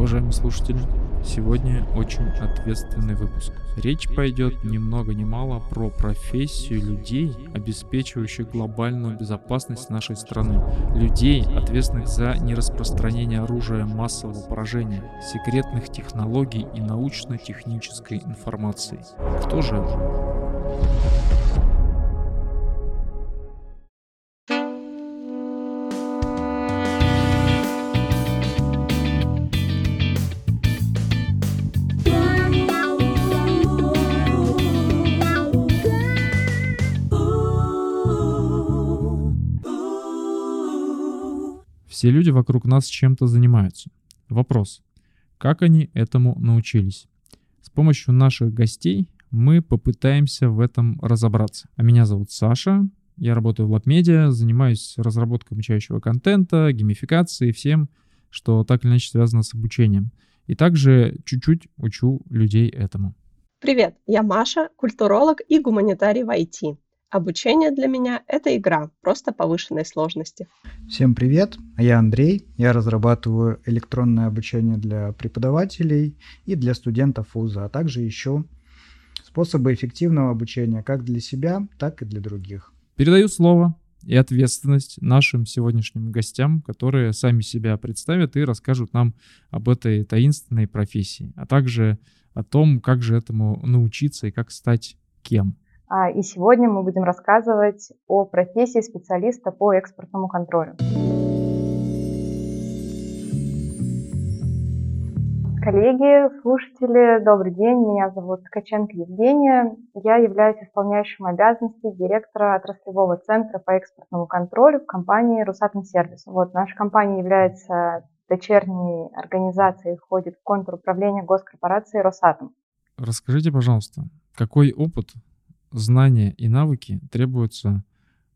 Уважаемые слушатели, сегодня очень ответственный выпуск. Речь пойдет ни много ни мало про профессию людей, обеспечивающих глобальную безопасность нашей страны. Людей, ответственных за нераспространение оружия массового поражения, секретных технологий и научно-технической информации. Кто же Все люди вокруг нас чем-то занимаются. Вопрос, как они этому научились? С помощью наших гостей мы попытаемся в этом разобраться. А меня зовут Саша, я работаю в LabMedia, занимаюсь разработкой обучающего контента, геймификацией, всем, что так или иначе связано с обучением. И также чуть-чуть учу людей этому. Привет, я Маша, культуролог и гуманитарий в IT. Обучение для меня — это игра, просто повышенной сложности. Всем привет, я Андрей. Я разрабатываю электронное обучение для преподавателей и для студентов вуза, а также еще способы эффективного обучения как для себя, так и для других. Передаю слово и ответственность нашим сегодняшним гостям, которые сами себя представят и расскажут нам об этой таинственной профессии, а также о том, как же этому научиться и как стать кем. А, и сегодня мы будем рассказывать о профессии специалиста по экспортному контролю. Коллеги, слушатели, добрый день. Меня зовут Ткаченко Евгения. Я являюсь исполняющим обязанности директора отраслевого центра по экспортному контролю в компании Русатом Сервис. Вот, наша компания является дочерней организацией, входит в контур управления госкорпорации Росатом. Расскажите, пожалуйста, какой опыт знания и навыки требуются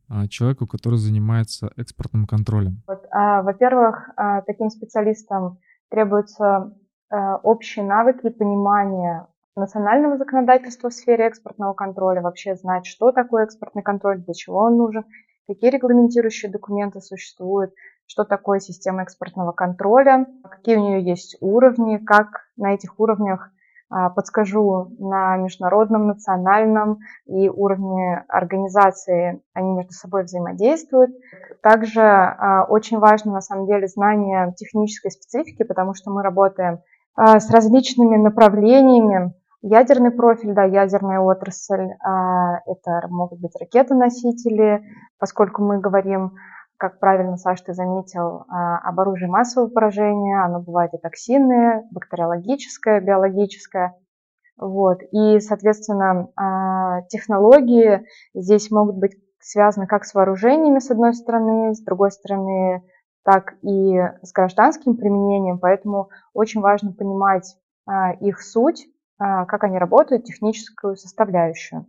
а, человеку, который занимается экспортным контролем? Вот, а, во-первых, а, таким специалистам требуются а, общие навыки и понимание национального законодательства в сфере экспортного контроля, вообще знать, что такое экспортный контроль, для чего он нужен, какие регламентирующие документы существуют, что такое система экспортного контроля, какие у нее есть уровни, как на этих уровнях подскажу, на международном, национальном и уровне организации они между собой взаимодействуют. Также а, очень важно, на самом деле, знание технической специфики, потому что мы работаем а, с различными направлениями. Ядерный профиль, да, ядерная отрасль, это могут быть ракетоносители, поскольку мы говорим как правильно, Саша, ты заметил, а, об оружии массового поражения. Оно бывает и токсинное, бактериологическое, биологическое. Вот. И, соответственно, а, технологии здесь могут быть связаны как с вооружениями, с одной стороны, с другой стороны, так и с гражданским применением. Поэтому очень важно понимать а, их суть, как они работают, техническую составляющую.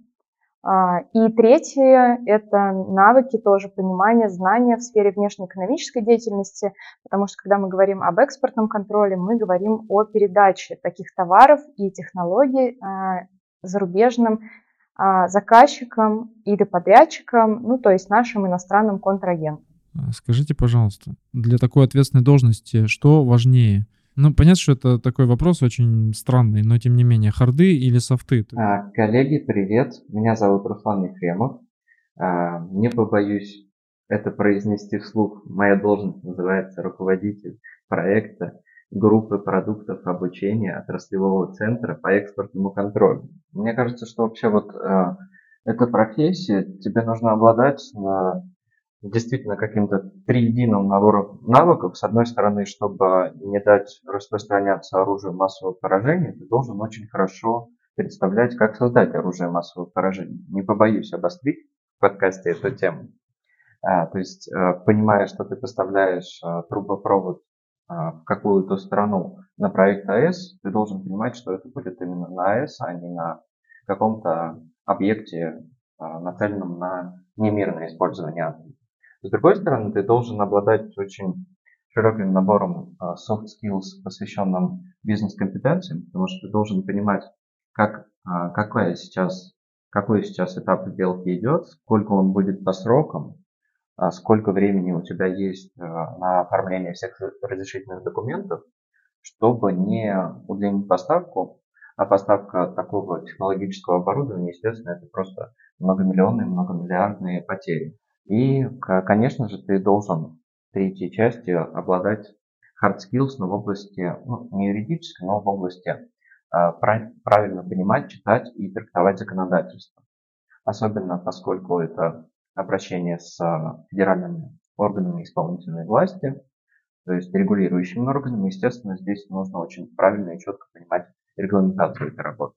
А, и третье – это навыки, тоже понимание, знания в сфере внешнеэкономической деятельности, потому что когда мы говорим об экспортном контроле, мы говорим о передаче таких товаров и технологий а, зарубежным а, заказчикам или подрядчикам, ну то есть нашим иностранным контрагентам. Скажите, пожалуйста, для такой ответственной должности что важнее – ну, понятно, что это такой вопрос очень странный, но тем не менее, харды или софты? А, коллеги, привет. Меня зовут Руслан Ефремов. А, не побоюсь это произнести вслух. Моя должность называется руководитель проекта группы продуктов обучения отраслевого центра по экспортному контролю. Мне кажется, что вообще вот э, эта профессия, тебе нужно обладать на действительно каким-то триединым набором навыков. С одной стороны, чтобы не дать распространяться оружию массового поражения, ты должен очень хорошо представлять, как создать оружие массового поражения. Не побоюсь обострить в подкасте эту тему. А, то есть, а, понимая, что ты поставляешь а, трубопровод а, в какую-то страну на проект АЭС, ты должен понимать, что это будет именно на АЭС, а не на каком-то объекте, нацеленном на немирное использование атома. С другой стороны, ты должен обладать очень широким набором а, soft skills, посвященным бизнес-компетенциям, потому что ты должен понимать, как, а, какая сейчас, какой сейчас этап сделки идет, сколько он будет по срокам, а, сколько времени у тебя есть на оформление всех разрешительных документов, чтобы не удлинить поставку, а поставка такого технологического оборудования, естественно, это просто многомиллионные, многомиллиардные потери. И, конечно же, ты должен в третьей части обладать hard skills, но в области, ну, не юридической, но в области э, правильно понимать, читать и трактовать законодательство. Особенно поскольку это обращение с федеральными органами исполнительной власти, то есть регулирующими органами, естественно, здесь нужно очень правильно и четко понимать регламентацию этой работы.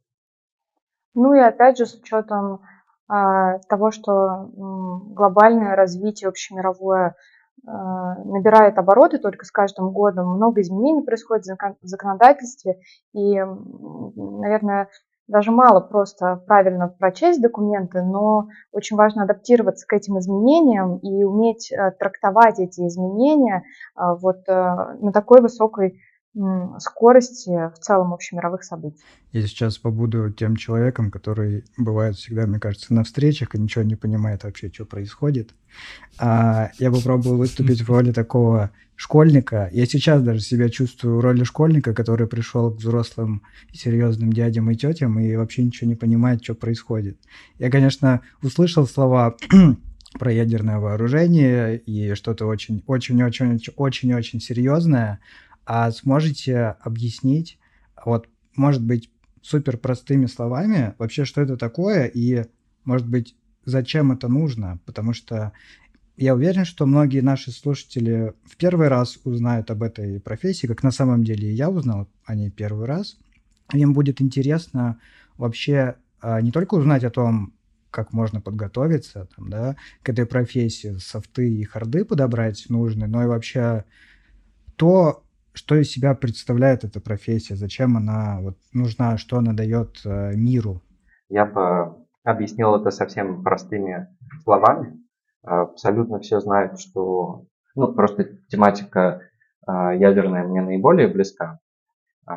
Ну и опять же, с учетом того, что глобальное развитие общемировое э, набирает обороты только с каждым годом, много изменений происходит в законодательстве, и, наверное, даже мало просто правильно прочесть документы, но очень важно адаптироваться к этим изменениям и уметь э, трактовать эти изменения э, вот э, на такой высокой скорости в целом общемировых событий. Я сейчас побуду тем человеком, который бывает всегда, мне кажется, на встречах и ничего не понимает вообще, что происходит. А я попробую выступить в роли такого школьника. Я сейчас даже себя чувствую в роли школьника, который пришел к взрослым серьезным дядям и тетям и вообще ничего не понимает, что происходит. Я, конечно, услышал слова про ядерное вооружение и что-то очень-очень-очень-очень серьезное, а сможете объяснить, вот, может быть, супер простыми словами, вообще, что это такое и, может быть, зачем это нужно? Потому что я уверен, что многие наши слушатели в первый раз узнают об этой профессии, как на самом деле я узнал о ней первый раз. Им будет интересно вообще а, не только узнать о том, как можно подготовиться там, да, к этой профессии, софты и харды подобрать нужные, но и вообще то, что из себя представляет эта профессия, зачем она вот, нужна, что она дает э, миру? Я бы объяснил это совсем простыми словами. Абсолютно все знают, что ну, просто тематика э, ядерная мне наиболее близка. Э,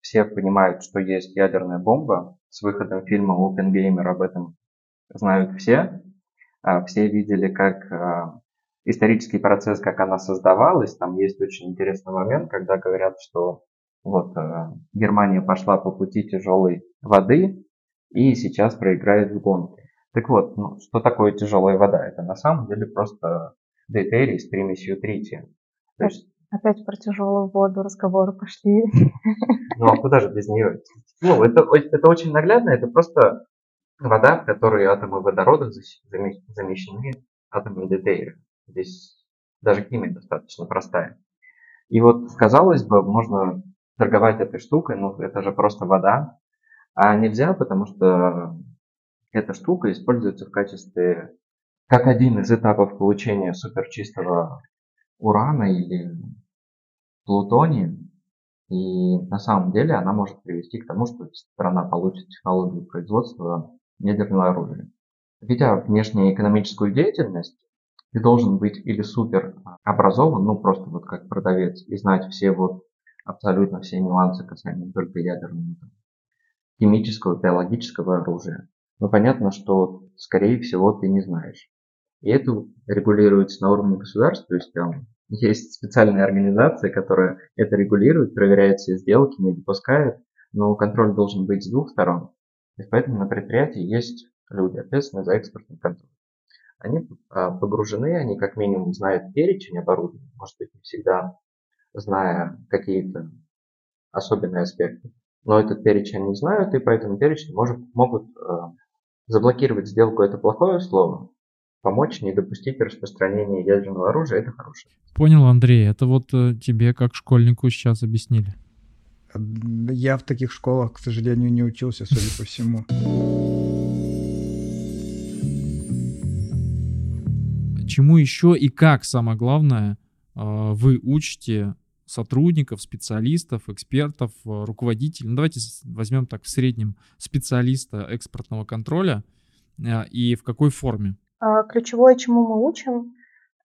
все понимают, что есть ядерная бомба. С выходом фильма Open Gamer об этом знают все. Э, все видели, как э, исторический процесс, как она создавалась, там есть очень интересный момент, когда говорят, что вот э, Германия пошла по пути тяжелой воды и сейчас проиграет в гонке. Так вот, ну, что такое тяжелая вода? Это на самом деле просто дейтерий с примесью трития. То есть... Опять про тяжелую воду разговоры пошли. Ну а куда же без нее? Ну, это, это очень наглядно, это просто вода, в которой атомы водорода замещены атомами дейтерия. Здесь даже химия достаточно простая. И вот, казалось бы, можно торговать этой штукой, но это же просто вода. А нельзя, потому что эта штука используется в качестве, как один из этапов получения суперчистого урана или плутония. И на самом деле она может привести к тому, что страна получит технологию производства ядерного оружия. Ведя внешнеэкономическую деятельность, ты должен быть или супер образован, ну просто вот как продавец, и знать все вот абсолютно все нюансы касаемо только ядерного, химического, биологического оружия. Но понятно, что скорее всего ты не знаешь. И это регулируется на уровне государства, то есть там есть специальные организации, которые это регулируют, проверяют все сделки, не допускают, но контроль должен быть с двух сторон. И поэтому на предприятии есть люди, ответственные за экспортный контроль они а, погружены, они как минимум знают перечень оборудования, может быть, не всегда зная какие-то особенные аспекты. Но этот перечень они знают, и по этому перечню может, могут э, заблокировать сделку это плохое слово, помочь не допустить распространения ядерного оружия это хорошее. Понял, Андрей, это вот э, тебе как школьнику сейчас объяснили. Я в таких школах, к сожалению, не учился, судя по всему. Чему еще и как, самое главное, а, вы учите сотрудников, специалистов, экспертов, а, руководителей. Ну, давайте возьмем так в среднем специалиста экспортного контроля а, и в какой форме? Ключевое, чему мы учим,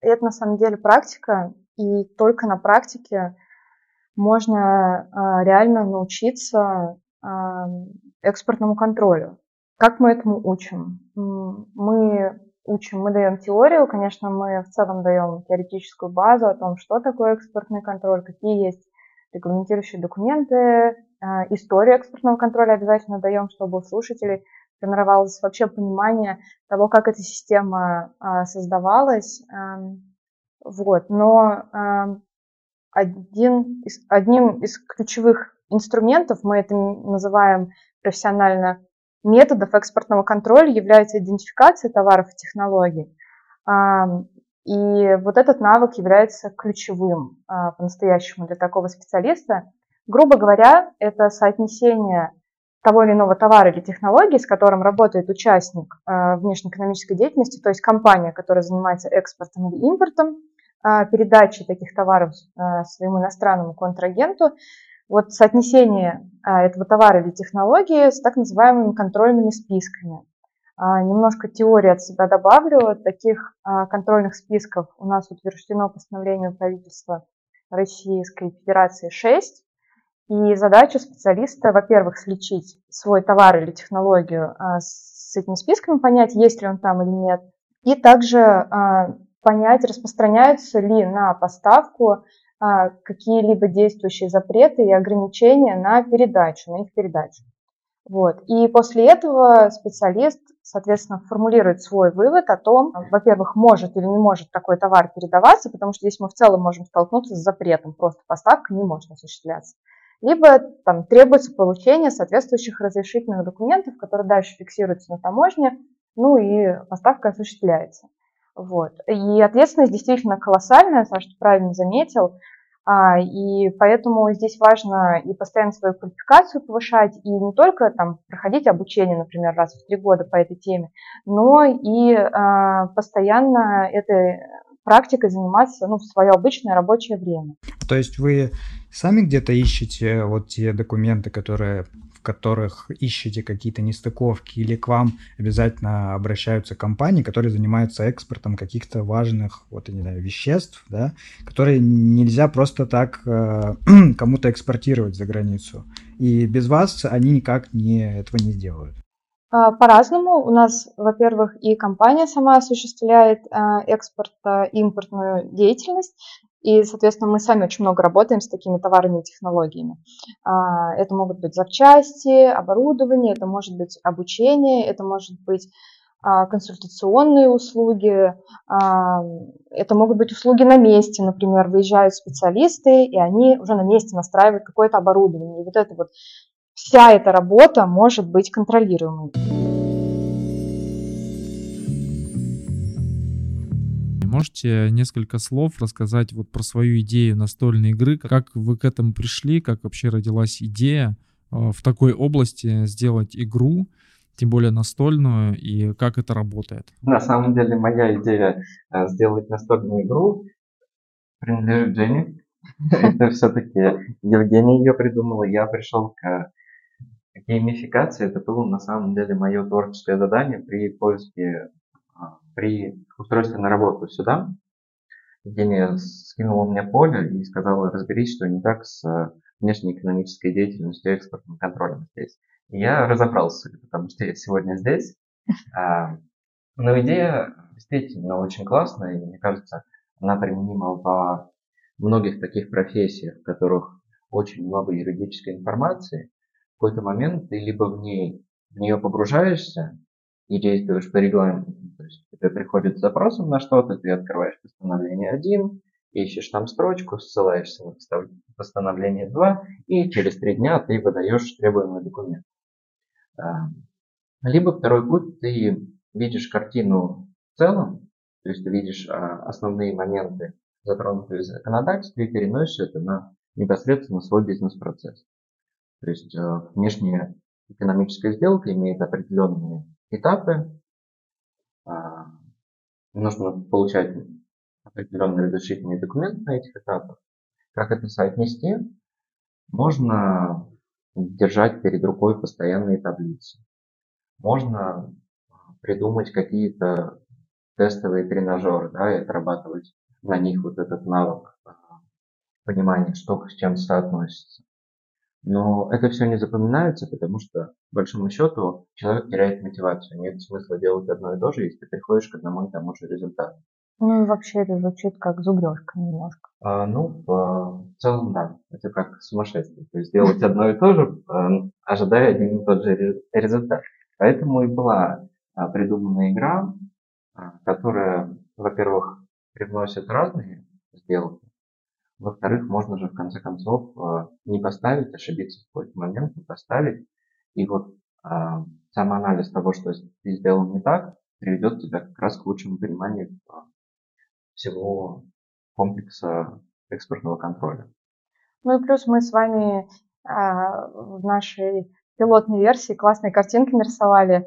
это на самом деле практика, и только на практике можно реально научиться экспортному контролю. Как мы этому учим? Мы учим, мы даем теорию, конечно, мы в целом даем теоретическую базу о том, что такое экспортный контроль, какие есть регламентирующие документы, историю экспортного контроля обязательно даем, чтобы у слушателей формировалось вообще понимание того, как эта система создавалась. Эм, вот. Но эм, один из, одним из ключевых инструментов, мы это называем профессионально методов экспортного контроля, является идентификация товаров и технологий. И вот этот навык является ключевым а, по-настоящему для такого специалиста. Грубо говоря, это соотнесение того или иного товара или технологии, с которым работает участник а, внешнеэкономической деятельности, то есть компания, которая занимается экспортом или импортом, а, передачей таких товаров своему иностранному контрагенту, вот соотнесение этого товара или технологии с так называемыми контрольными списками. А, немножко теории от себя добавлю. Таких а, контрольных списков у нас утверждено постановлением правительства Российской Федерации 6. И задача специалиста, во-первых, сличить свой товар или технологию а, с этими списками, понять, есть ли он там или нет, и также понять, распространяются ли на поставку какие-либо действующие запреты и ограничения на передачу, на их передачу. Вот. И после этого специалист, соответственно, формулирует свой вывод о том, во-первых, может или не может такой товар передаваться, потому что здесь мы в целом можем столкнуться с запретом, просто поставка не может осуществляться. Либо там требуется получение соответствующих разрешительных документов, которые дальше фиксируются на таможне, ну и поставка осуществляется. Вот. И ответственность действительно колоссальная, Саша, ты правильно заметил. А, и поэтому здесь важно и постоянно свою квалификацию повышать, и не только там проходить обучение, например, раз в три года по этой теме, но и а, постоянно этой практикой заниматься ну, в свое обычное рабочее время. То есть вы сами где-то ищете вот те документы, которые которых ищете какие-то нестыковки, или к вам обязательно обращаются компании, которые занимаются экспортом каких-то важных, вот, не знаю, веществ, да, которые нельзя просто так э, кому-то экспортировать за границу. И без вас они никак не, этого не сделают. А, по-разному. У нас, во-первых, и компания сама осуществляет э, экспорт-импортную деятельность, и, соответственно, мы сами очень много работаем с такими товарами и технологиями. А, это могут быть запчасти, оборудование, это может быть обучение, это может быть а, консультационные услуги, а, это могут быть услуги на месте, например, выезжают специалисты, и они уже на месте настраивают какое-то оборудование. И вот это вот вся эта работа может быть контролируемой. Можете несколько слов рассказать вот про свою идею настольной игры, как вы к этому пришли, как вообще родилась идея э, в такой области сделать игру, тем более настольную, и как это работает? На самом деле моя идея э, сделать настольную игру принадлежит Жене. Это все-таки Евгения ее придумала, я пришел к геймификации. Это было на самом деле мое творческое задание при поиске при устройстве на работу сюда Евгения скинула мне поле и сказала, разберись, что не так с э, внешнеэкономической деятельностью, экспортным контролем здесь. И я разобрался, потому что я сегодня здесь. А, но идея действительно очень классная, и мне кажется, она применима во многих таких профессиях, в которых очень много юридической информации. В какой-то момент ты либо в ней в нее погружаешься, и действуешь по регламенту. То есть тебе приходит с запросом на что-то, ты открываешь постановление 1, ищешь там строчку, ссылаешься на постановление 2, и через три дня ты выдаешь требуемый документ. А, либо второй путь, ты видишь картину в целом, то есть ты видишь а, основные моменты, затронутые в законодательстве, и переносишь это на непосредственно свой бизнес-процесс. То есть а, внешняя экономическая сделка имеет определенные этапы. А, нужно получать определенный разрешительный документ на этих этапах. Как это соотнести? Можно держать перед рукой постоянные таблицы. Можно придумать какие-то тестовые тренажеры, да, и отрабатывать на них вот этот навык а, понимания, что с чем соотносится. Но это все не запоминается, потому что, по большому счету, человек теряет мотивацию. Нет смысла делать одно и то же, если ты приходишь к одному и тому же результату. Ну и вообще это звучит как зубрежка немножко. А, ну, в, в целом, да, это как сумасшествие. То есть делать одно и то же, ожидая один и тот же результат. Поэтому и была а, придумана игра, а, которая, во-первых, привносит разные сделки, во-вторых, можно же в конце концов а, не поставить, ошибиться в какой-то момент, не поставить. И вот сам анализ того, что ты сделал не так, приведет тебя как раз к лучшему пониманию всего комплекса экспортного контроля. Ну и плюс мы с вами в нашей пилотной версии классные картинки нарисовали.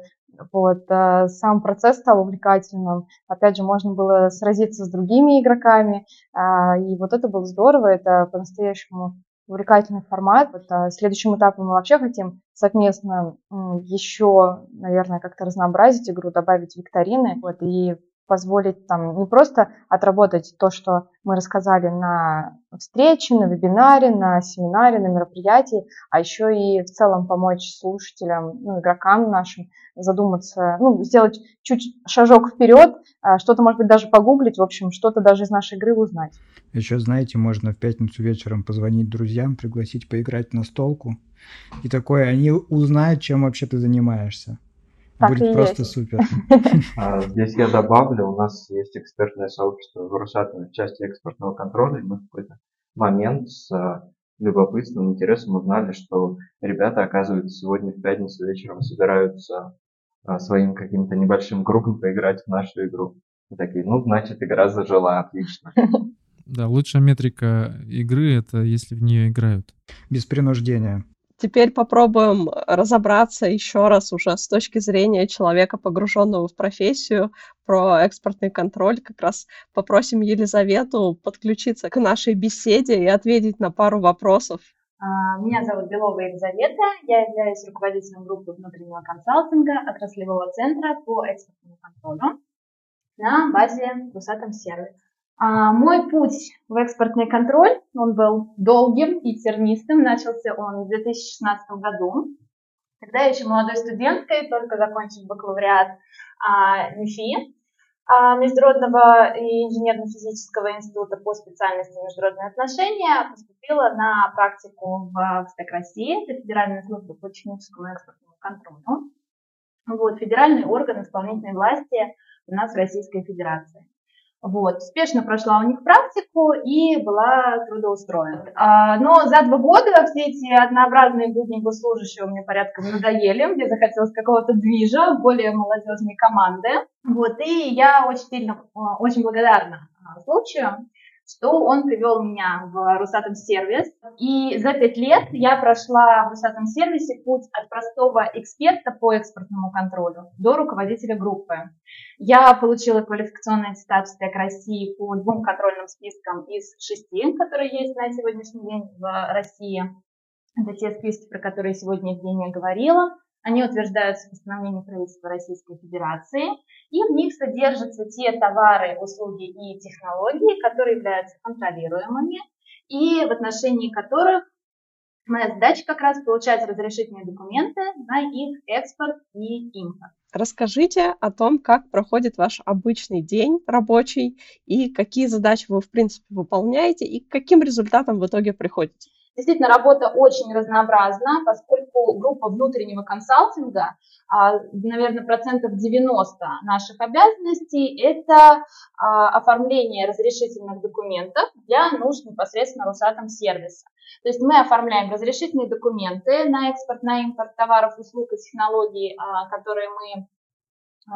Вот, э, сам процесс стал увлекательным. Опять же, можно было сразиться с другими игроками. Э, и вот это было здорово. Это по-настоящему увлекательный формат. Вот, а следующим этапом мы вообще хотим совместно еще, наверное, как-то разнообразить игру, добавить викторины. Вот, и позволить там не просто отработать то, что мы рассказали на встрече, на вебинаре, на семинаре, на мероприятии, а еще и в целом помочь слушателям, ну, игрокам нашим задуматься, ну, сделать чуть шажок вперед, а, что-то, может быть, даже погуглить, в общем, что-то даже из нашей игры узнать. Еще, знаете, можно в пятницу вечером позвонить друзьям, пригласить поиграть на столку, и такое, они узнают, чем вообще ты занимаешься. Так Будет и просто есть. супер. А, Здесь я добавлю, у нас есть экспертное сообщество в Росатоме в части экспортного контроля, и мы в какой-то момент с а, любопытством, интересом узнали, что ребята, оказывается, сегодня в пятницу вечером собираются а, своим каким-то небольшим группам поиграть в нашу игру. Мы такие, ну, значит, игра зажила, отлично. Да, лучшая метрика игры — это если в нее играют. Без принуждения. Теперь попробуем разобраться еще раз уже с точки зрения человека, погруженного в профессию, про экспортный контроль. Как раз попросим Елизавету подключиться к нашей беседе и ответить на пару вопросов. А, Меня зовут Белова Елизавета, я являюсь руководителем группы внутреннего консалтинга отраслевого центра по экспортному контролю на базе Русатом Сервис. А, Мой путь в экспортный контроль, он был долгим и тернистым. Начался он в 2016 году. Тогда я еще молодой студенткой, только закончив бакалавриат а, МИФИ, а, Международного инженерно-физического института по специальности международные отношения, поступила на практику в СТЭК России, это Федеральная служба по техническому экспортному контролю. Вот, федеральный орган исполнительной власти у нас в Российской Федерации. Вот, успешно прошла у них практику и была трудоустроена. А, но за два года все эти однообразные будни госслужащего мне порядком надоели, мне захотелось какого-то движа, более молодежной команды. Вот, и я очень сильно, а, очень благодарна а, случаю, что он привел меня в Русатом сервис. И за пять лет я прошла в Русатом сервисе путь от простого эксперта по экспортному контролю до руководителя группы. Я получила квалификационный аттестат СТЭК России по двум контрольным спискам из шести, которые есть на сегодняшний день в России. Это те списки, про которые сегодня Евгения говорила. Они утверждаются в постановлении правительства Российской Федерации, и в них содержатся те товары, услуги и технологии, которые являются контролируемыми, и в отношении которых моя задача как раз получать разрешительные документы на их экспорт и импорт. Расскажите о том, как проходит ваш обычный день рабочий и какие задачи вы, в принципе, выполняете и к каким результатам в итоге приходите. Действительно, работа очень разнообразна, поскольку группа внутреннего консалтинга, а, наверное, процентов 90 наших обязанностей – это а, оформление разрешительных документов для нужд непосредственно Росатом сервиса. То есть мы оформляем разрешительные документы на экспорт, на импорт товаров, услуг и технологий, а, которые мы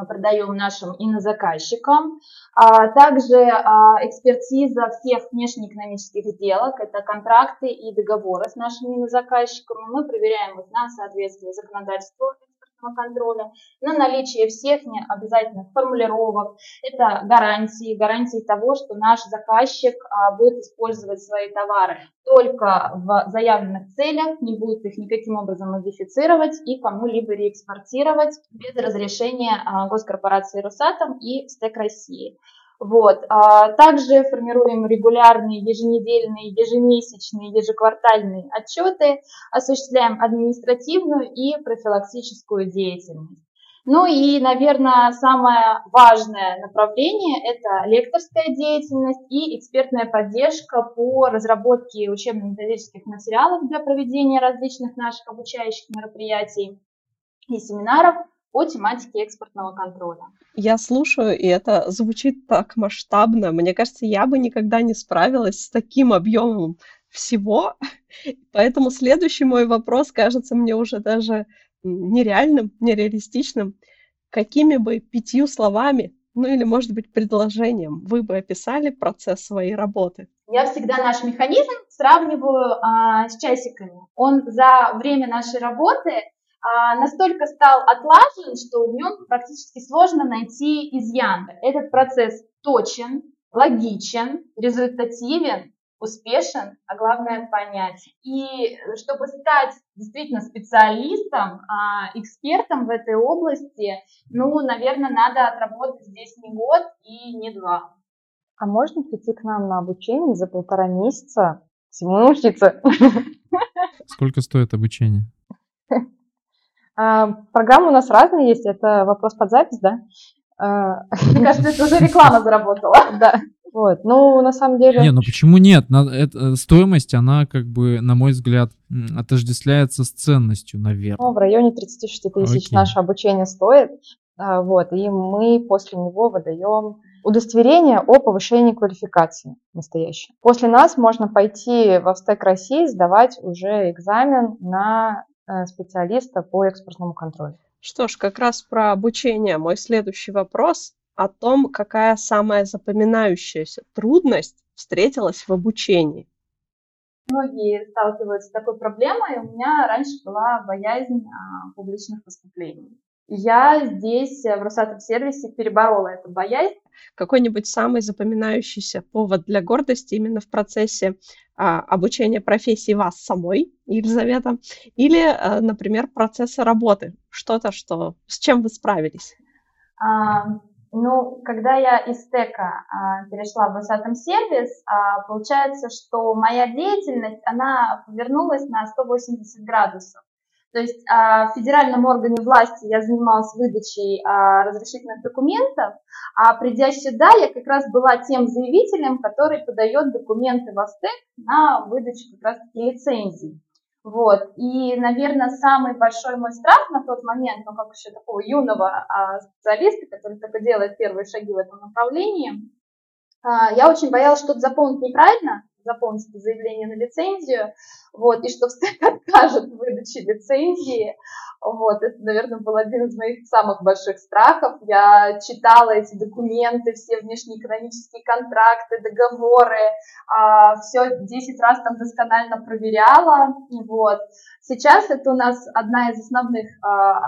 продаем нашим инозаказчикам. А также а, экспертиза всех внешнеэкономических сделок, это контракты и договоры с нашими инозаказчиками. Мы проверяем их на соответствие законодательству экспортного контроля, на наличие всех обязательных формулировок. Это гарантии, гарантии того, что наш заказчик а, будет использовать свои товары только в заявленных целях, не будет их никаким образом модифицировать и кому-либо реэкспортировать без разрешения а, госкорпорации Росатом и СТЭК России. Вот. А также формируем регулярные еженедельные, ежемесячные, ежеквартальные отчеты, осуществляем административную и профилактическую деятельность. Ну и, наверное, самое важное направление – это лекторская деятельность и экспертная поддержка по разработке учебно-методических материалов для проведения различных наших обучающих мероприятий и семинаров по тематике экспортного контроля. Я слушаю, и это звучит так масштабно. Мне кажется, я бы никогда не справилась с таким объемом всего. Поэтому следующий мой вопрос кажется мне уже даже нереальным, нереалистичным, какими бы пятью словами, ну или, может быть, предложением вы бы описали процесс своей работы? Я всегда наш механизм сравниваю а, с часиками. Он за время нашей работы настолько стал отлажен, что в нем практически сложно найти изъян. Этот процесс точен, логичен, результативен успешен, а главное понять. И чтобы стать действительно специалистом, а, экспертом в этой области, ну, наверное, надо отработать здесь не год и не два. А можно прийти к нам на обучение за полтора месяца, всему научиться? Сколько стоит обучение? А, программы у нас разные есть, это вопрос под запись, да? А, Мне кажется, это уже реклама заработала. Да. Вот. Ну, на самом деле... Не, ну почему нет? это, стоимость, она, как бы, на мой взгляд, отождествляется с ценностью, наверное. Ну, в районе 36 тысяч Окей. наше обучение стоит. А, вот, и мы после него выдаем удостоверение о повышении квалификации настоящее. После нас можно пойти в Австек России сдавать уже экзамен на специалиста по экспортному контролю. Что ж, как раз про обучение мой следующий вопрос о том, какая самая запоминающаяся трудность встретилась в обучении. Многие сталкиваются с такой проблемой. У меня раньше была боязнь а, публичных выступлений. Я здесь, э, в Росатом-сервисе, переборола эту боязнь. Какой-нибудь самый запоминающийся повод для гордости именно в процессе а, обучения профессии вас самой, Елизавета, или, а, например, процесса работы, что-то, что, с чем вы справились? А, ну, когда я из ТЭКа а, перешла в Росатом сервис, а, получается, что моя деятельность, она повернулась на 180 градусов. То есть а, в федеральном органе власти я занималась выдачей а, разрешительных документов, а придя сюда, я как раз была тем заявителем, который подает документы в АСТЭК на выдачу как раз-таки лицензий. Вот. И, наверное, самый большой мой страх на тот момент, ну, как еще такого юного а, специалиста, который только делает первые шаги в этом направлении, я очень боялась что-то заполнить неправильно, заполнить это заявление на лицензию, вот, и что ВСТЭК откажет в выдаче лицензии, вот, это, наверное, был один из моих самых больших страхов. Я читала эти документы, все внешнеэкономические контракты, договоры, а, все 10 раз там досконально проверяла, вот. Сейчас это у нас одна из основных, а,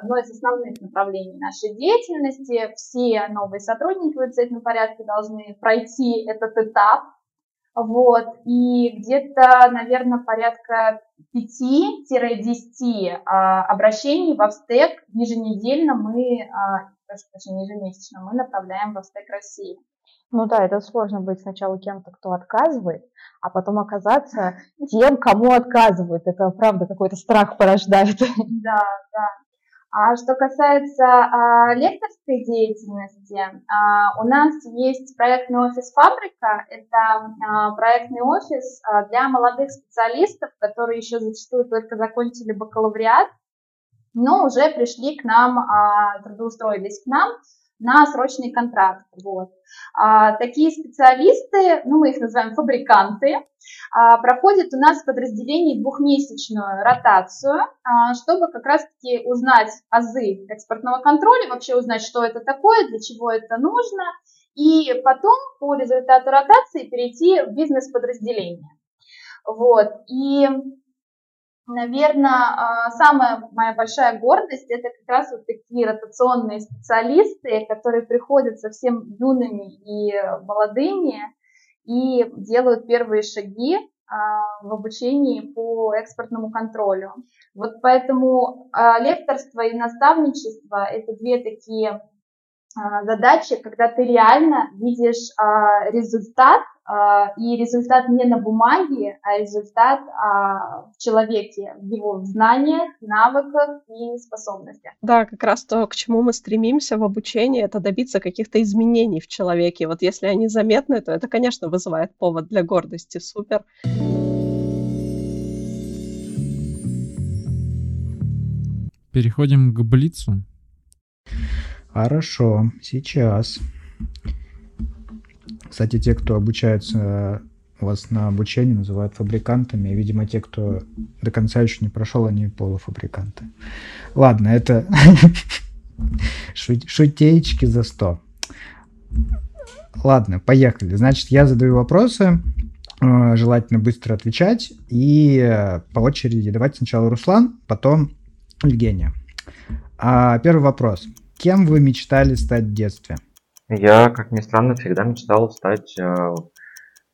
одно из основных направлений нашей деятельности. Все новые сотрудники в обязательном порядке должны пройти этот этап, вот, и где-то, наверное, порядка 5-10 а, обращений в Австек еженедельно мы, а, прошу прощения, ежемесячно мы направляем в Австек России. Ну да, это сложно быть сначала кем-то, кто отказывает, а потом оказаться тем, кому отказывают. Это правда какой-то страх порождает. Да, да. А что касается а, лекторской деятельности, а, у нас есть проектный офис «Фабрика». Это а, проектный офис для молодых специалистов, которые еще зачастую только закончили бакалавриат, но уже пришли к нам, трудоустроились к нам на срочный контракт. Вот. А, такие специалисты, ну мы их называем фабриканты, а, проходят у нас в подразделении двухмесячную ротацию, а, чтобы как раз-таки узнать азы экспортного контроля, вообще узнать, что это такое, для чего это нужно, и потом по результату ротации перейти в бизнес-подразделение. Вот. И Наверное, а, самая моя большая гордость это как раз вот такие ротационные специалисты, которые приходят совсем юными и молодыми и делают первые шаги а, в обучении по экспортному контролю. Вот поэтому а, лекторство и наставничество – это две такие задачи, когда ты реально видишь результат и результат не на бумаге, а результат а, в человеке, в его знаниях, навыках и способностях. Да, как раз то, к чему мы стремимся в обучении, это добиться каких-то изменений в человеке. Вот если они заметны, то это, конечно, вызывает повод для гордости. Супер. Переходим к Блицу. Хорошо, сейчас. Кстати, те, кто обучается у вас на обучении, называют фабрикантами. Видимо, те, кто до конца еще не прошел, они полуфабриканты. Ладно, это шутеечки за 100. Ладно, поехали. Значит, я задаю вопросы, э, желательно быстро отвечать, и э, по очереди давайте сначала Руслан, потом Евгения. А, первый вопрос. Кем вы мечтали стать в детстве? Я, как ни странно, всегда мечтал стать э,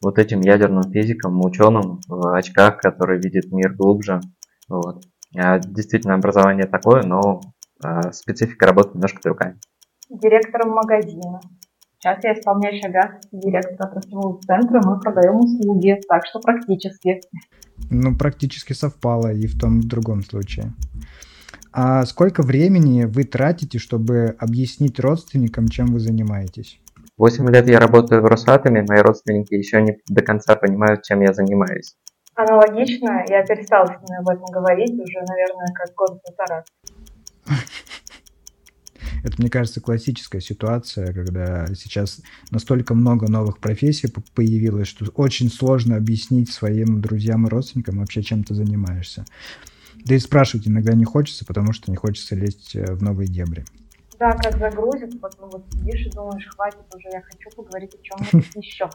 вот этим ядерным физиком, ученым в очках, который видит мир глубже. Вот. А, действительно, образование такое, но э, специфика работы немножко другая. Директором магазина. Сейчас я исполняющий обязанности директора отраслевого центра, мы продаем услуги, так что практически. Ну, практически совпало и в том, и в другом случае. А сколько времени вы тратите, чтобы объяснить родственникам, чем вы занимаетесь? Восемь лет я работаю в Росатоме, мои родственники еще не до конца понимают, чем я занимаюсь. Аналогично, я перестала с ними об этом говорить уже, наверное, как год-полтора. Это, мне кажется, классическая ситуация, когда сейчас настолько много новых профессий появилось, что очень сложно объяснить своим друзьям и родственникам вообще, чем ты занимаешься. Да и спрашивать иногда не хочется, потому что не хочется лезть э, в новые дебри. Да, как загрузит, потом вот сидишь и думаешь, хватит уже, я хочу поговорить о чем-нибудь еще.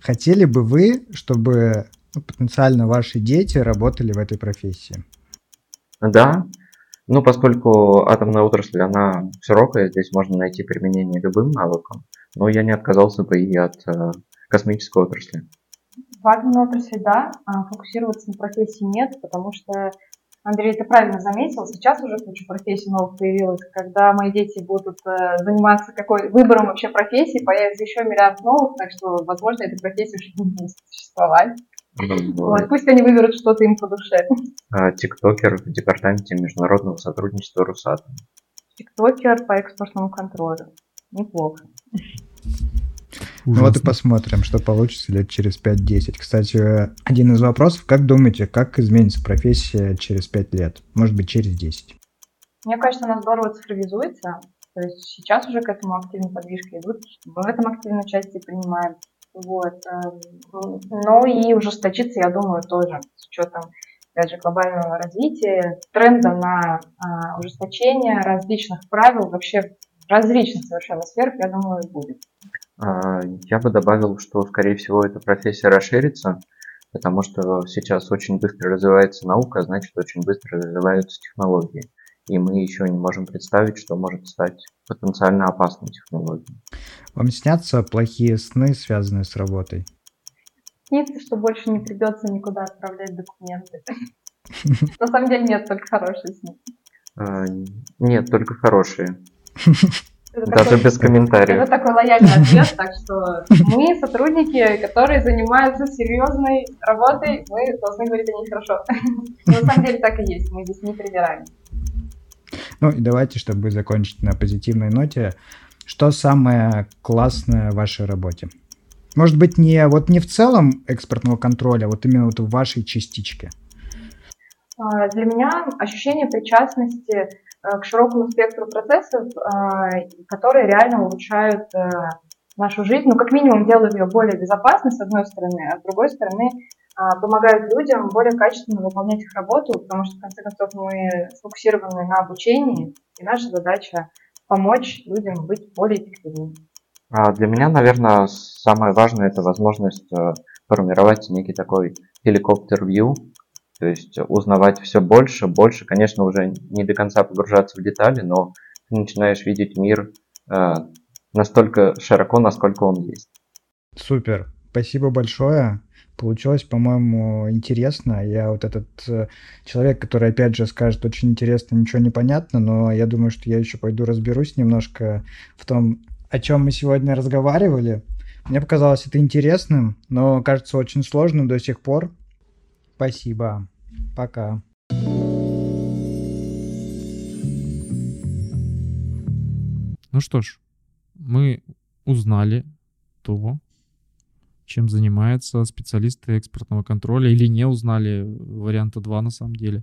Хотели бы вы, чтобы ну, потенциально ваши дети работали в этой профессии? Да, ну, поскольку атомная отрасль, она широкая, здесь можно найти применение любым навыкам, но я не отказался бы и от э, космической отрасли. В атомной отрасли, да, а фокусироваться на профессии нет, потому что, Андрей, ты правильно заметил, сейчас уже куча профессий новых появилась. Когда мои дети будут э, заниматься какой выбором вообще профессии, появится еще миллиард новых, так что, возможно, эта профессия уже не будет существовать. Вот, пусть они выберут что-то им по душе. А, тиктокер в департаменте международного сотрудничества Росатом. Тиктокер по экспортному контролю. Неплохо. Ну вот и посмотрим, что получится лет через 5-10. Кстати, один из вопросов, как думаете, как изменится профессия через 5 лет? Может быть, через 10? Мне кажется, она здорово цифровизуется. То есть сейчас уже к этому активные подвижки идут. Мы в этом активное участие принимаем. Вот. Эм, но и ужесточиться, я думаю, тоже с учетом опять же, глобального развития, тренда на а, ужесточение различных правил вообще различных совершенно сферах, я думаю, будет. А, я бы добавил, что, скорее всего, эта профессия расширится, потому что сейчас очень быстро развивается наука, а значит, очень быстро развиваются технологии. И мы еще не можем представить, что может стать потенциально опасной технологией. Вам снятся плохие сны, связанные с работой? Снится, что больше не придется никуда отправлять документы. На самом деле нет, только хорошие сны. А, нет, только хорошие. Это Даже такой, без комментариев. Это такой лояльный ответ, так что мы, сотрудники, которые занимаются серьезной работой, мы должны говорить о ней хорошо. Но на самом деле так и есть, мы здесь не привираем. Ну и давайте, чтобы закончить на позитивной ноте, что самое классное в вашей работе? Может быть, не вот не в целом экспортного контроля, а вот именно вот в вашей частичке. А, для меня ощущение причастности к широкому спектру процессов, э, которые реально улучшают э, нашу жизнь, ну, как минимум делают ее более безопасной, с одной стороны, а с другой стороны, помогают людям более качественно выполнять их работу, потому что, в конце концов, мы сфокусированы на обучении, и наша задача помочь людям быть более эффективными. А для меня, наверное, самое важное – это возможность формировать некий такой helicopter-view, то есть узнавать все больше, больше, конечно, уже не до конца погружаться в детали, но ты начинаешь видеть мир э, настолько широко, насколько он есть. Супер, спасибо большое. Получилось, по-моему, интересно. Я вот этот э, человек, который опять же скажет очень интересно, ничего не понятно, но я думаю, что я еще пойду разберусь немножко в том, о чем мы сегодня разговаривали. Мне показалось это интересным, но кажется очень сложным до сих пор. Спасибо. Пока. Ну что ж, мы узнали то, чем занимаются специалисты экспортного контроля, или не узнали варианта 2 на самом деле.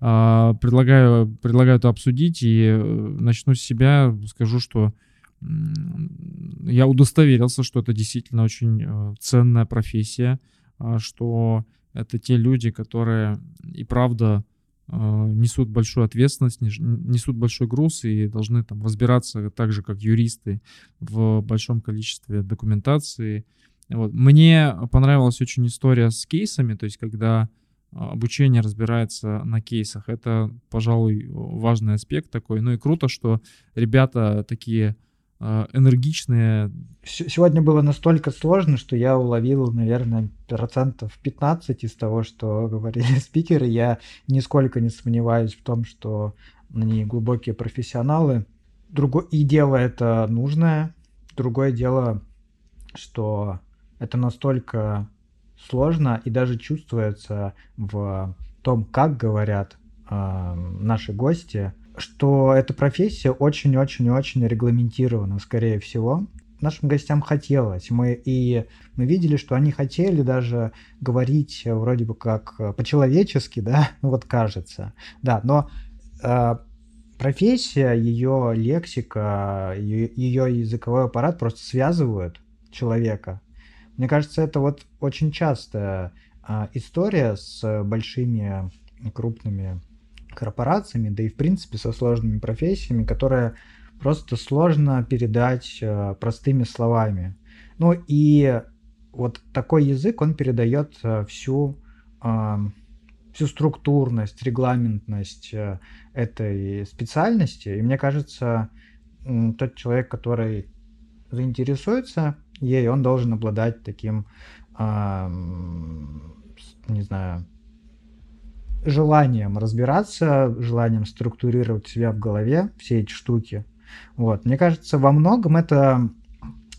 А, предлагаю, предлагаю это обсудить, и э, начну с себя, скажу, что я удостоверился, что это действительно очень э, ценная профессия, а, что это те люди, которые и правда э, несут большую ответственность, несут большой груз и должны там разбираться так же, как юристы в большом количестве документации. Вот. Мне понравилась очень история с кейсами, то есть когда а, обучение разбирается на кейсах. Это, пожалуй, важный аспект такой. Ну и круто, что ребята такие энергичные. Сегодня было настолько сложно, что я уловил, наверное, процентов 15 из того, что говорили спикеры. Я нисколько не сомневаюсь в том, что они глубокие профессионалы. Другое и дело это нужное. Другое дело, что это настолько сложно и даже чувствуется в том, как говорят э, наши гости, что эта профессия очень-очень-очень регламентирована, скорее всего. Нашим гостям хотелось. Мы и мы видели, что они хотели даже говорить вроде бы как по-человечески, да, ну вот кажется. Да, но э, профессия, ее лексика, ее, ее языковой аппарат просто связывают человека. Мне кажется, это вот очень частая э, история с большими крупными корпорациями, да и в принципе со сложными профессиями, которые просто сложно передать э, простыми словами. Ну и вот такой язык, он передает э, всю, э, всю структурность, регламентность этой специальности. И мне кажется, тот человек, который заинтересуется ей, он должен обладать таким, не знаю, желанием разбираться, желанием структурировать себя в голове, все эти штуки. Вот. Мне кажется, во многом это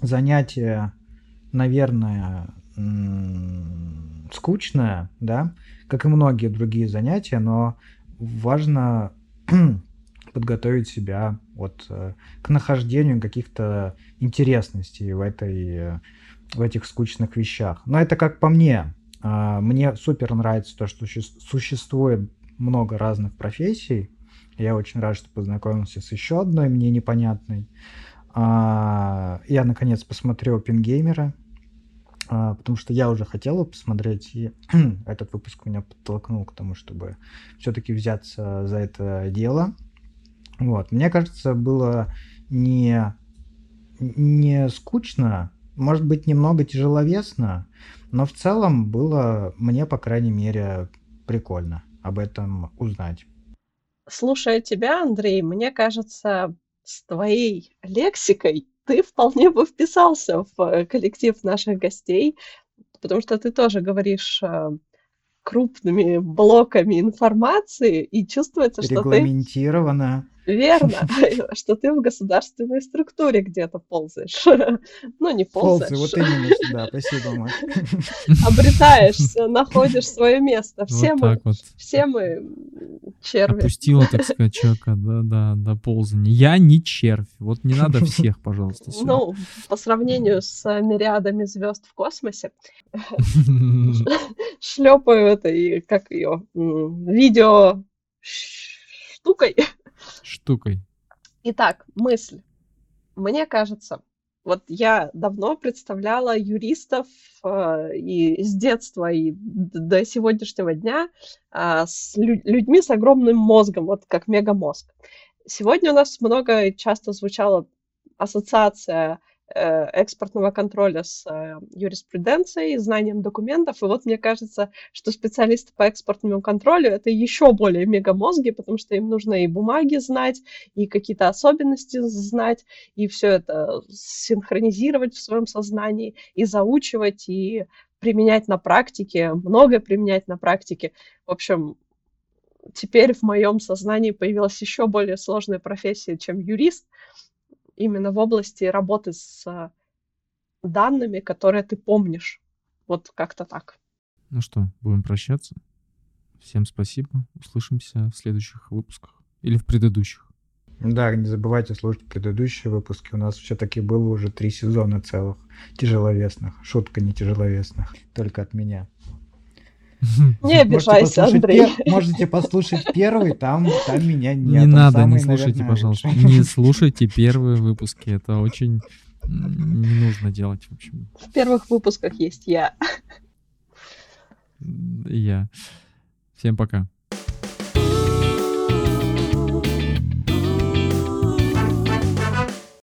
занятие, наверное, скучное, да, как и многие другие занятия, но важно подготовить себя вот э, к нахождению каких-то интересностей в этой в этих скучных вещах. Но это как по мне. А, мне супер нравится то, что существует много разных профессий. Я очень рад, что познакомился с еще одной мне непонятной. А, я наконец посмотрел Пингеймера, а, потому что я уже хотел посмотреть, и этот выпуск меня подтолкнул к тому, чтобы все-таки взяться за это дело. Вот. Мне кажется, было не, не скучно, может быть, немного тяжеловесно, но в целом было мне, по крайней мере, прикольно об этом узнать. Слушая тебя, Андрей, мне кажется, с твоей лексикой ты вполне бы вписался в э, коллектив наших гостей, потому что ты тоже говоришь э, крупными блоками информации, и чувствуется, что ты... Регламентированно. Верно, что ты в государственной структуре где-то ползаешь. Ну, не ползаешь. Ползай, вот именно сюда, спасибо, Маш. Обретаешься, находишь свое место. Все мы, все мы черви. Опустила, так сказать, человека, да, да, до ползания. Я не червь, вот не надо всех, пожалуйста. Ну, по сравнению с мириадами звезд в космосе, шлепаю это и как ее видео штукой штукой. Итак, мысль. Мне кажется, вот я давно представляла юристов э, и с детства, и до сегодняшнего дня э, с лю- людьми с огромным мозгом, вот как мегамозг. Сегодня у нас много часто звучала ассоциация экспортного контроля с э, юриспруденцией, знанием документов. И вот мне кажется, что специалисты по экспортному контролю это еще более мегамозги, потому что им нужно и бумаги знать, и какие-то особенности знать, и все это синхронизировать в своем сознании, и заучивать, и применять на практике, многое применять на практике. В общем, теперь в моем сознании появилась еще более сложная профессия, чем юрист. Именно в области работы с данными, которые ты помнишь. Вот как-то так. Ну что, будем прощаться. Всем спасибо. Услышимся в следующих выпусках. Или в предыдущих. Да, не забывайте слушать предыдущие выпуски. У нас все-таки было уже три сезона целых тяжеловесных. Шутка не тяжеловесных. Только от меня. Не обижайся, Андрей. Пер... Можете послушать первый, там, там меня нет. Не надо, самый, не слушайте, наверное, пожалуйста. Лучший. Не слушайте первые выпуски. Это очень не нужно делать, в общем. В первых выпусках есть я. Я. Всем пока.